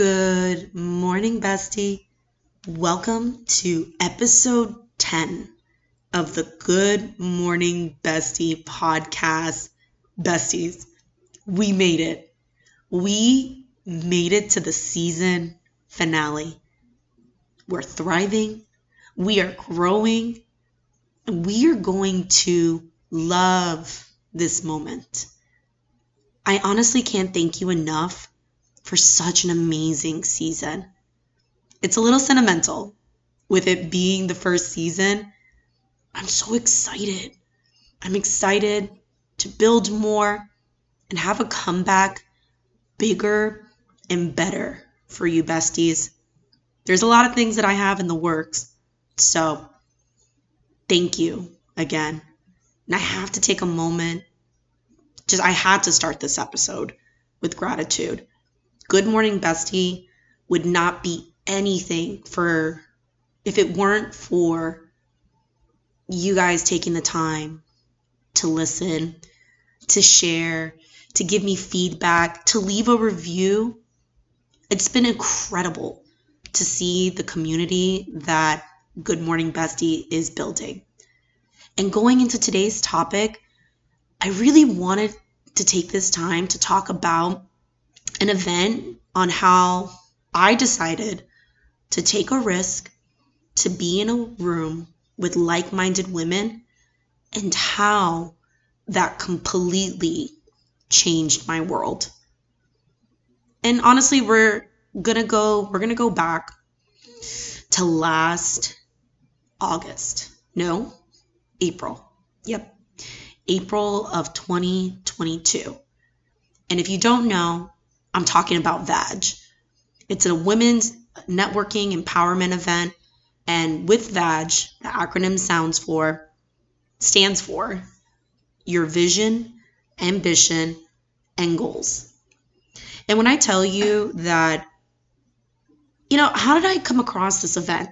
Good morning, bestie. Welcome to episode 10 of the Good Morning Bestie podcast. Besties, we made it. We made it to the season finale. We're thriving, we are growing, and we are going to love this moment. I honestly can't thank you enough for such an amazing season. It's a little sentimental with it being the first season. I'm so excited. I'm excited to build more and have a comeback bigger and better for you, besties. There's a lot of things that I have in the works. So, thank you again. And I have to take a moment. Just, I had to start this episode with gratitude. Good Morning Bestie would not be anything for if it weren't for you guys taking the time to listen, to share, to give me feedback, to leave a review. It's been incredible to see the community that Good Morning Bestie is building. And going into today's topic, I really wanted to take this time to talk about an event on how I decided to take a risk to be in a room with like minded women and how that completely changed my world. And honestly, we're gonna go, we're gonna go back to last August. No, April. Yep. April of 2022. And if you don't know, I'm talking about VAG. It's a women's networking empowerment event. And with VAG, the acronym sounds for, stands for your vision, ambition, and goals. And when I tell you that, you know, how did I come across this event?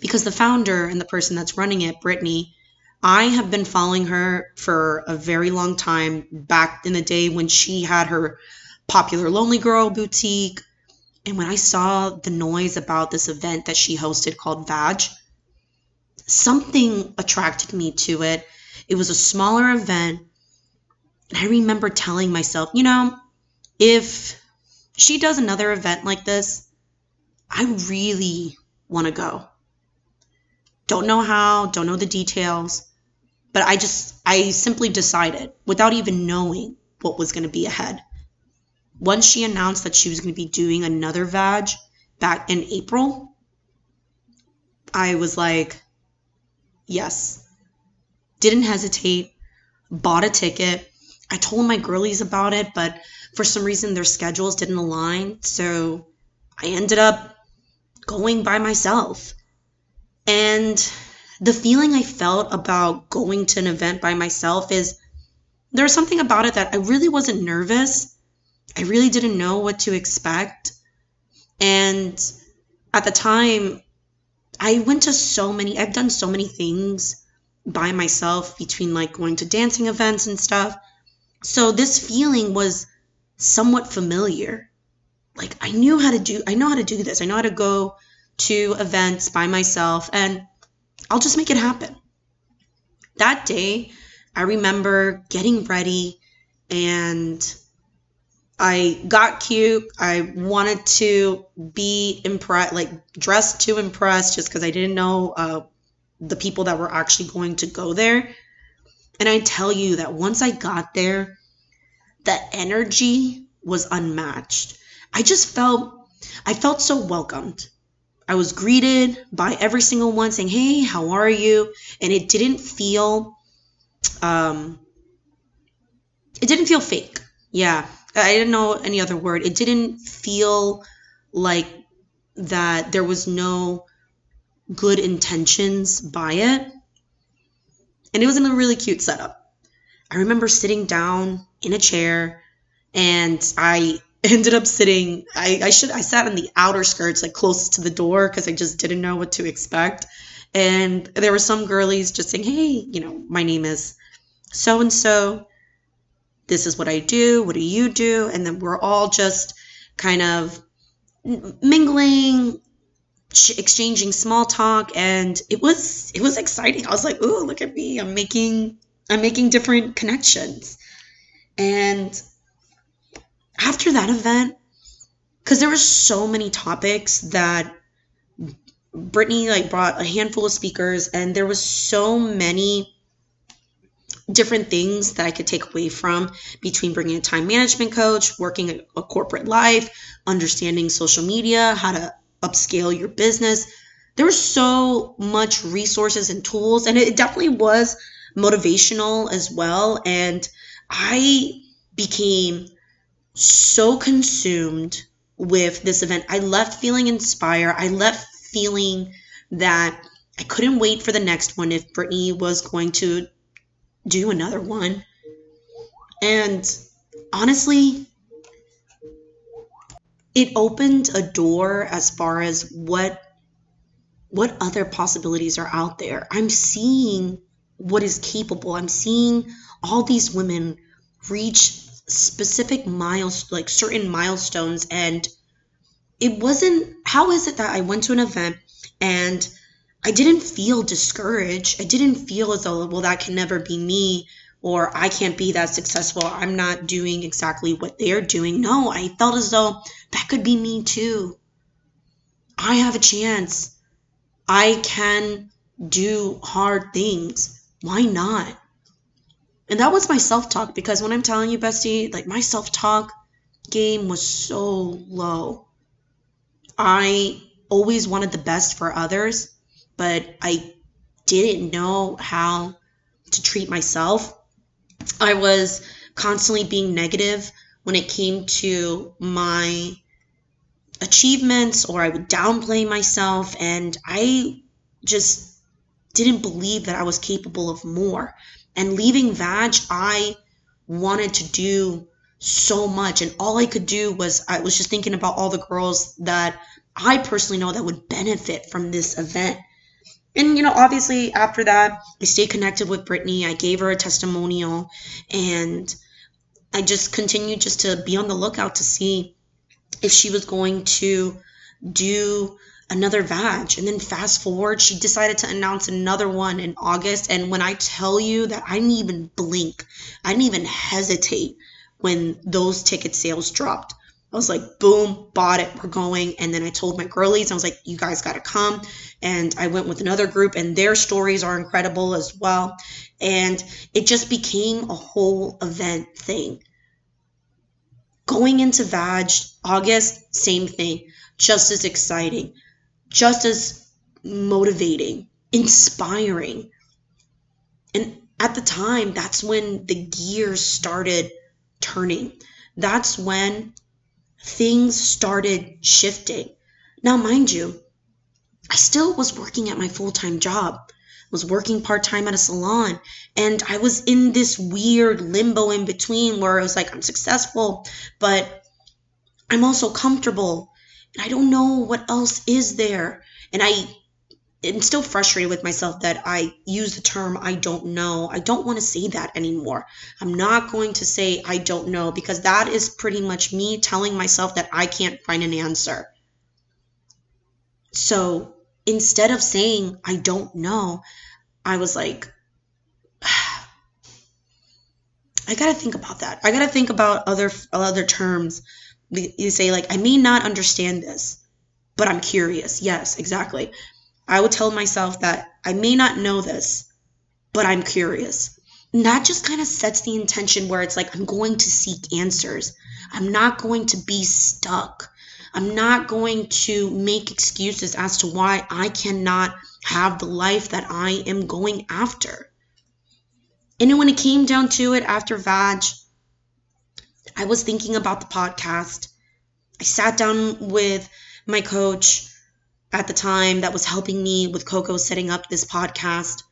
Because the founder and the person that's running it, Brittani, I have been following her for a very long time back in the day when she had her popular Lonely Girl boutique. And when I saw the noise about this event that she hosted called Vag, something attracted me to it. It was a smaller event. And I remember telling myself, you know, if she does another event like this, I really want to go. Don't know how, don't know the details, but I just, I simply decided without even knowing what was going to be ahead once she announced that she was going to be doing another vag back in April, I was like, yes. Didn't hesitate, bought a ticket. I told my girlies about it, but for some reason their schedules didn't align. So I ended up going by myself. And the feeling I felt about going to an event by myself is there was something about it that I really wasn't nervous I really didn't know what to expect. And at the time, I went to so many, I've done so many things by myself between like going to dancing events and stuff. So this feeling was somewhat familiar. Like I knew how to do, I know how to do this. I know how to go to events by myself and I'll just make it happen. That day, I remember getting ready and I got cute. I wanted to be impressed, like dressed to impress, just because I didn't know uh, the people that were actually going to go there. And I tell you that once I got there, the energy was unmatched. I just felt, I felt so welcomed. I was greeted by every single one saying, "Hey, how are you?" And it didn't feel, um, it didn't feel fake. Yeah, I didn't know any other word. It didn't feel like that there was no good intentions by it. And it was in a really cute setup. I remember sitting down in a chair and I ended up sitting I, I should I sat in the outer skirts like closest to the door because I just didn't know what to expect. And there were some girlies just saying, Hey, you know, my name is so and so this is what I do, what do you do? And then we're all just kind of mingling, exchanging small talk, and it was it was exciting. I was like, "Ooh, look at me! I'm making I'm making different connections." And after that event, because there were so many topics that Brittani like brought a handful of speakers, and there was so many different things that I could take away from between bringing a time management coach, working a, a corporate life, understanding social media, how to upscale your business. There was so much resources and tools, and it definitely was motivational as well. And I became so consumed with this event. I left feeling inspired. I left feeling that I couldn't wait for the next one if Brittani was going to do another one. And honestly, it opened a door as far as what what other possibilities are out there. I'm seeing what is capable. I'm seeing all these women reach specific miles like certain milestones and it wasn't how is it that I went to an event and I didn't feel discouraged. I didn't feel as though, well, that can never be me or I can't be that successful. I'm not doing exactly what they're doing. No, I felt as though that could be me too. I have a chance. I can do hard things. Why not? And that was my self talk because when I'm telling you, bestie, like my self talk game was so low. I always wanted the best for others but I didn't know how to treat myself. I was constantly being negative when it came to my achievements or I would downplay myself and I just didn't believe that I was capable of more. And leaving Vag, I wanted to do so much and all I could do was I was just thinking about all the girls that I personally know that would benefit from this event and you know obviously after that i stayed connected with brittani. I gave her a testimonial. And i just continued just to be on the lookout to see if she was going to do another vag. And then fast forward she decided to announce another one in august. And when i tell you that i didn't even blink i didn't even hesitate when those ticket sales dropped I was like, boom, bought it, we're going. And then I told my girlies, I was like, you guys got to come. And I went with another group, and their stories are incredible as well. And it just became a whole event thing. Going into VAG, August, same thing, just as exciting, just as motivating, inspiring. And at the time, that's when the gears started turning. That's when things started shifting. Now, mind you, I still was working at my full time job, was working part time at a salon, and I was in this weird limbo in between where I was like, I'm successful, but I'm also comfortable, and I don't know what else is there. And I am still frustrated with myself that I use the term I don't know. I don't want to say that anymore. I'm not going to say I don't know because that is pretty much me telling myself that I can't find an answer. So instead of saying I don't know, I was like, I gotta think about that. I gotta think about other other terms. You say like I may not understand this, but I'm curious. Yes, exactly. I would tell myself that I may not know this, but I'm curious. And that just kind of sets the intention where it's like, I'm going to seek answers. I'm not going to be stuck. I'm not going to make excuses as to why I cannot have the life that I am going after. And when it came down to it after VAG, I was thinking about the podcast. I sat down with my coach at the time that was helping me with Coco setting up this podcast.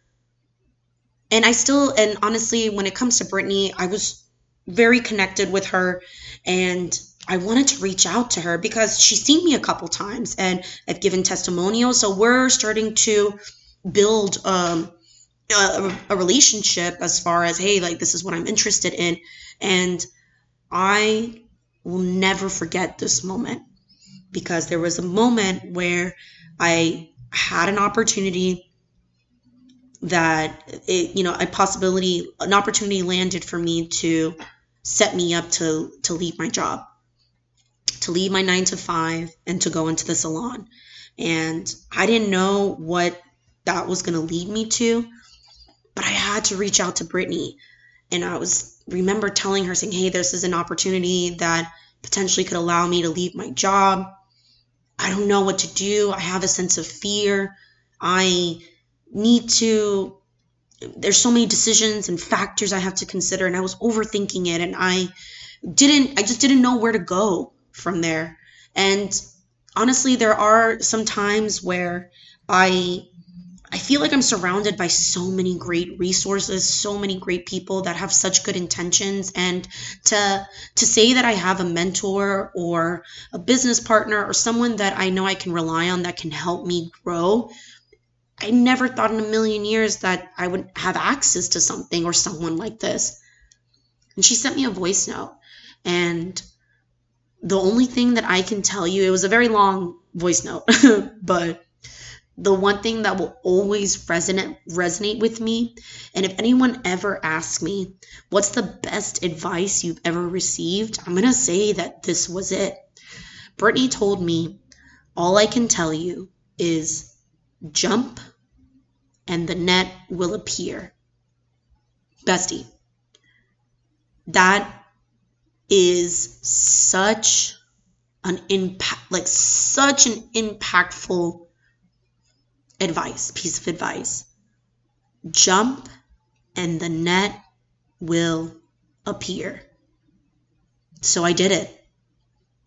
And I still, and honestly, when it comes to Brittani, I was very connected with her and I wanted to reach out to her because she's seen me a couple times and I've given testimonials. So we're starting to build um, a, a relationship as far as, hey, like, this is what I'm interested in. And I will never forget this moment because there was a moment where I had an opportunity that it, you know, a possibility, an opportunity landed for me to set me up to to leave my job, to leave my nine to five, and to go into the salon. And I didn't know what that was going to lead me to, but I had to reach out to Brittani, and I was remember telling her saying, "Hey, this is an opportunity that potentially could allow me to leave my job." I don't know what to do. I have a sense of fear. I need to there's so many decisions and factors I have to consider and I was overthinking it and I didn't I just didn't know where to go from there. And honestly, there are some times where I I feel like I'm surrounded by so many great resources, so many great people that have such good intentions and to to say that I have a mentor or a business partner or someone that I know I can rely on that can help me grow. I never thought in a million years that I would have access to something or someone like this. And she sent me a voice note and the only thing that I can tell you, it was a very long voice note, but the one thing that will always resonate resonate with me. And if anyone ever asks me what's the best advice you've ever received? I'm going to say that this was it. Brittani told me all i can tell you is jump and the net will appear. Bestie that is such an impact like such an impactful advice, piece of advice. Jump and the net will appear. So I did it.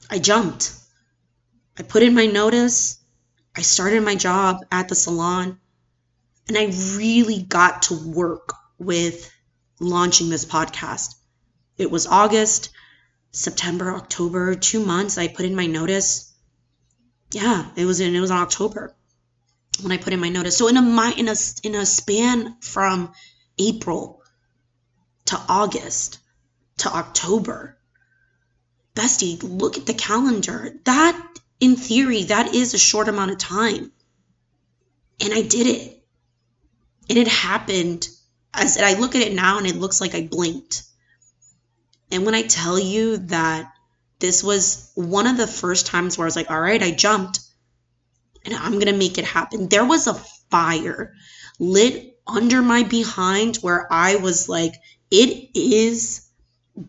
I jumped. I put in my notice. I started my job at the salon. And I really got to work with launching this podcast. It was August, September, October, two months. I put in my notice. Yeah, it was in it was in October when I put in my notice. So in a in a in a span from April to August to October, bestie, look at the calendar. That in theory, that is a short amount of time. And I did it. And it happened as I look at it now and it looks like I blinked. And when I tell you that this was one of the first times where I was like, all right, I jumped and I'm going to make it happen. There was a fire lit under my behind where I was like, it is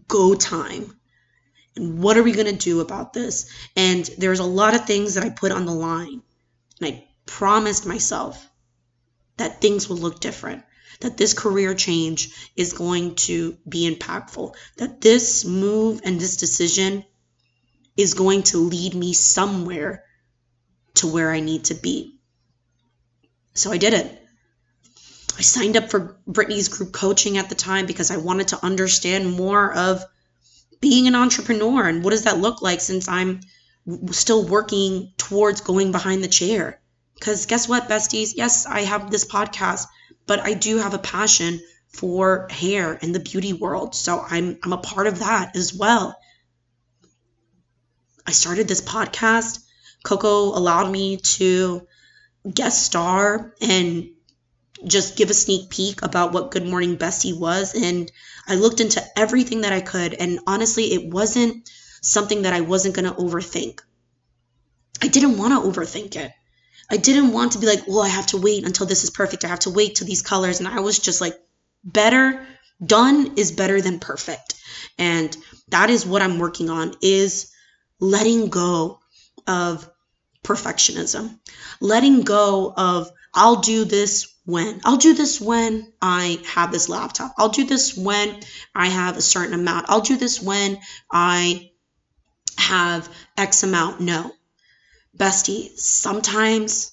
go time. And what are we going to do about this? And there's a lot of things that I put on the line. And I promised myself that things will look different, that this career change is going to be impactful, that this move and this decision is going to lead me somewhere to where I need to be. So I did it. I signed up for Brittani's group coaching at the time because I wanted to understand more of being an entrepreneur and what does that look like since I'm still working towards going behind the chair. Because guess what, besties? Yes, I have this podcast, but I do have a passion for hair and the beauty world. So I'm I'm a part of that as well. I started this podcast Coco allowed me to guest star and just give a sneak peek about what Good Morning Bestie was. And I looked into everything that I could. And honestly, it wasn't something that I wasn't going to overthink. I didn't want to overthink it. I didn't want to be like, well, I have to wait until this is perfect. I have to wait till these colors. And I was just like, better done is better than perfect. And that is what I'm working on is letting go of perfectionism, letting go of, I'll do this when. I'll do this when I have this laptop. I'll do this when I have a certain amount. I'll do this when I have X amount. No. Bestie, sometimes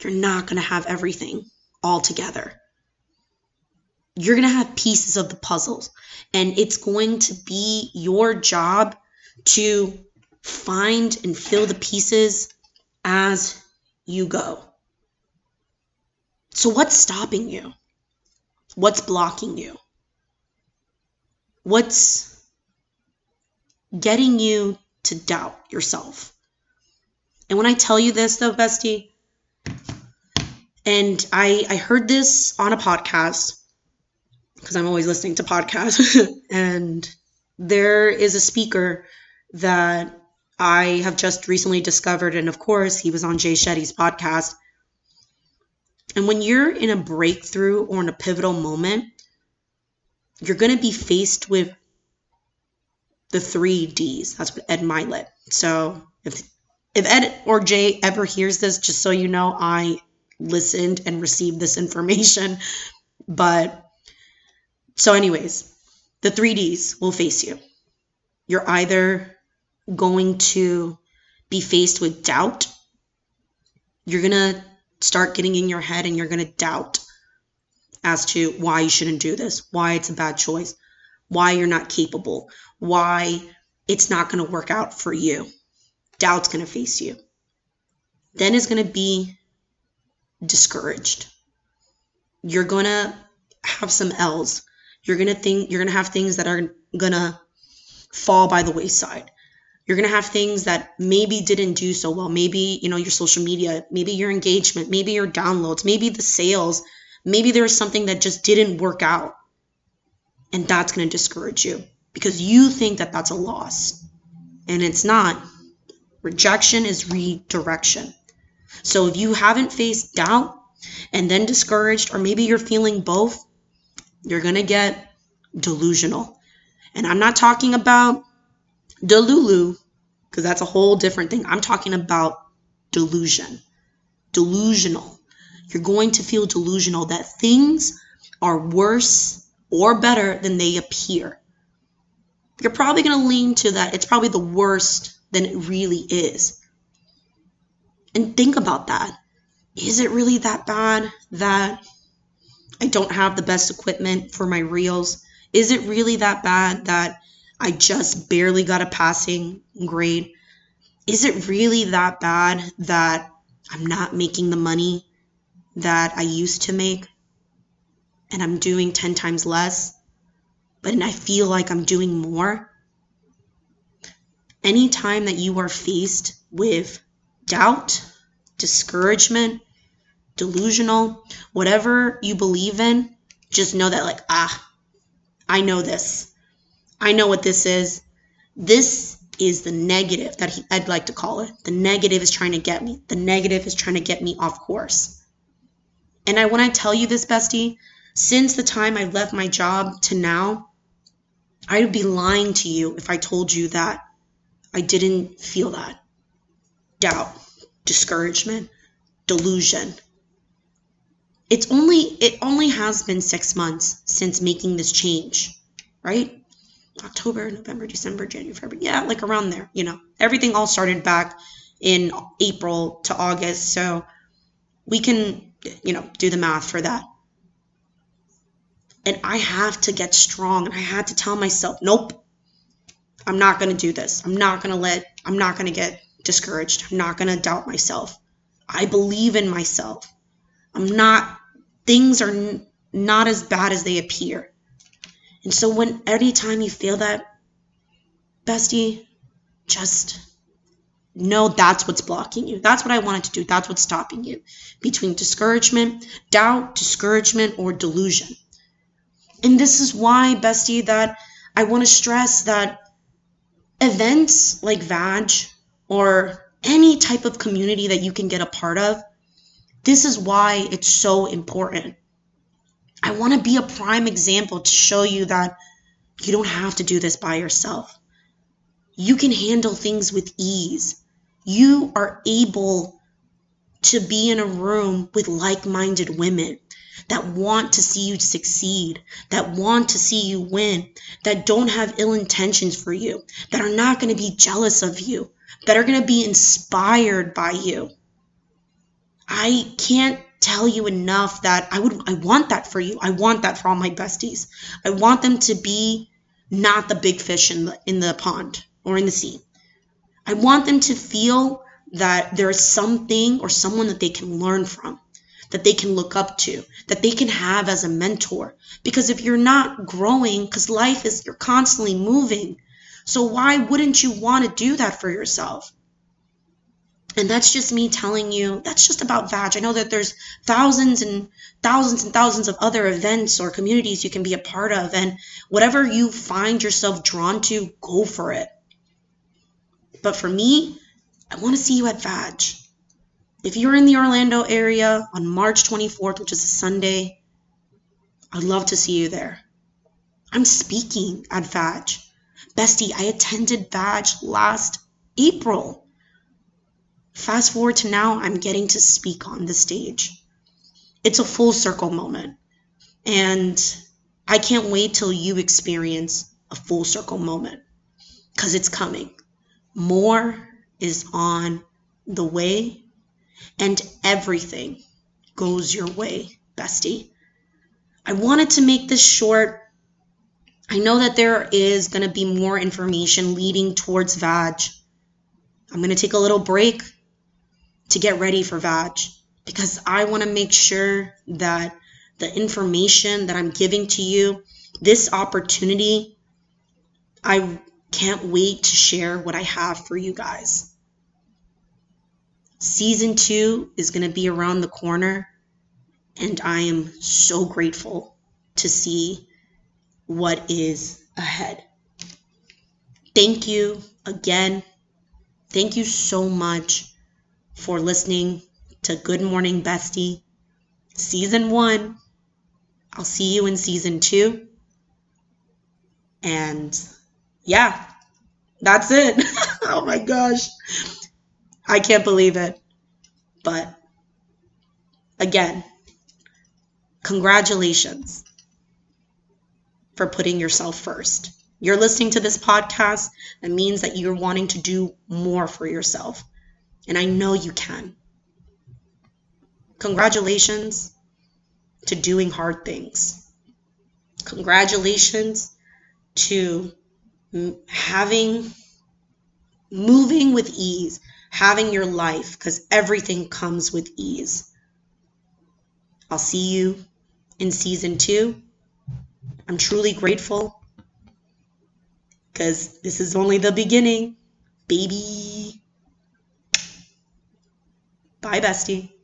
you're not going to have everything all together. You're going to have pieces of the puzzles, and it's going to be your job to find and fill the pieces as you go. So, what's stopping you? What's blocking you? What's getting you to doubt yourself. And when I tell you this, though, bestie, and I, I heard this on a podcast because I'm always listening to podcasts, and there is a speaker that I have just recently discovered, and of course, he was on Jay Shetty's podcast. And when you're in a breakthrough or in a pivotal moment, you're going to be faced with the three D's. That's what Ed Mylett. So if if Ed or Jay ever hears this, just so you know, I listened and received this information. But so, anyways, the three D's will face you. You're either going to be faced with doubt, you're going to start getting in your head and you're going to doubt as to why you shouldn't do this, why it's a bad choice, why you're not capable, why it's not going to work out for you. Doubt's going to face you. Then is going to be discouraged. You're going to have some L's. You're going to think you're going to have things that are going to fall by the wayside. You're going to have things that maybe didn't do so well. Maybe, you know, your social media, maybe your engagement, maybe your downloads, maybe the sales, maybe there was something that just didn't work out. And that's going to discourage you because you think that that's a loss. And it's not. Rejection is redirection. So if you haven't faced doubt and then discouraged, or maybe you're feeling both, you're going to get delusional. And I'm not talking about delulu, because that's a whole different thing. I'm talking about delusion. Delusional. You're going to feel delusional that things are worse or better than they appear. You're probably going to lean to that. It's probably the worst than it really is. And think about that. Is it really that bad that I don't have the best equipment for my reels? Is it really that bad that I just barely got a passing grade? Is it really that bad that I'm not making the money that I used to make and I'm doing 10 times less, but I feel like I'm doing more? Anytime that you are faced with doubt, discouragement, delusional, whatever you believe in, just know that, like, ah, I know this. I know what this is. This is the negative that he, I'd like to call it. The negative is trying to get me. The negative is trying to get me off course. And I when I tell you this, bestie, since the time I left my job to now, I would be lying to you if I told you that I didn't feel that. Doubt, discouragement, delusion. It's only it only has been 6 months since making this change, right? October, November, December, January, February. Yeah, like around there, you know. Everything all started back in April to August, so we can, you know, do the math for that. And I have to get strong and I had to tell myself, nope. I'm not going to do this. I'm not going to let I'm not going to get discouraged. I'm not going to doubt myself. I believe in myself. I'm not, things are n- not as bad as they appear. And so, when anytime you feel that, bestie, just know that's what's blocking you. That's what I wanted to do. That's what's stopping you between discouragement, doubt, discouragement, or delusion. And this is why, bestie, that I want to stress that events like VAG or any type of community that you can get a part of, this is why it's so important. I want to be a prime example to show you that you don't have to do this by yourself. You can handle things with ease. You are able to be in a room with like minded women that want to see you succeed, that want to see you win, that don't have ill intentions for you, that are not going to be jealous of you, that are going to be inspired by you. I can't tell you enough that I would I want that for you. I want that for all my besties. I want them to be not the big fish in the in the pond or in the sea. I want them to feel that there is something or someone that they can learn from, that they can look up to, that they can have as a mentor. Because if you're not growing, because life is you're constantly moving, So why wouldn't you want to do that for yourself? And that's just me telling you, that's just about VAG. I know that there's thousands and thousands and thousands of other events or communities you can be a part of. And whatever you find yourself drawn to, go for it. But for me, I want to see you at VAG. If you're in the Orlando area on March 24th, which is a Sunday, I'd love to see you there. I'm speaking at VAG. Bestie, I attended VAG last April. Fast forward to now, I'm getting to speak on the stage. It's a full circle moment. And I can't wait till you experience a full circle moment because it's coming. More is on the way, and everything goes your way, bestie. I wanted to make this short. I know that there is going to be more information leading towards VAG. I'm going to take a little break to get ready for VAG because I want to make sure that the information that I'm giving to you, this opportunity, I can't wait to share what I have for you guys. Season two is going to be around the corner, and I am so grateful to see what is ahead. Thank you again. Thank you so much for listening to Good Morning Bestie season one. I'll see you in season two. And yeah, that's it. oh my gosh. I can't believe it. But again, congratulations for putting yourself first. You're listening to this podcast, that means that you're wanting to do more for yourself. And I know you can. Congratulations to doing hard things. Congratulations to having, moving with ease, having your life, because everything comes with ease. I'll see you in season two. I'm truly grateful because this is only the beginning, baby. Bye, bestie.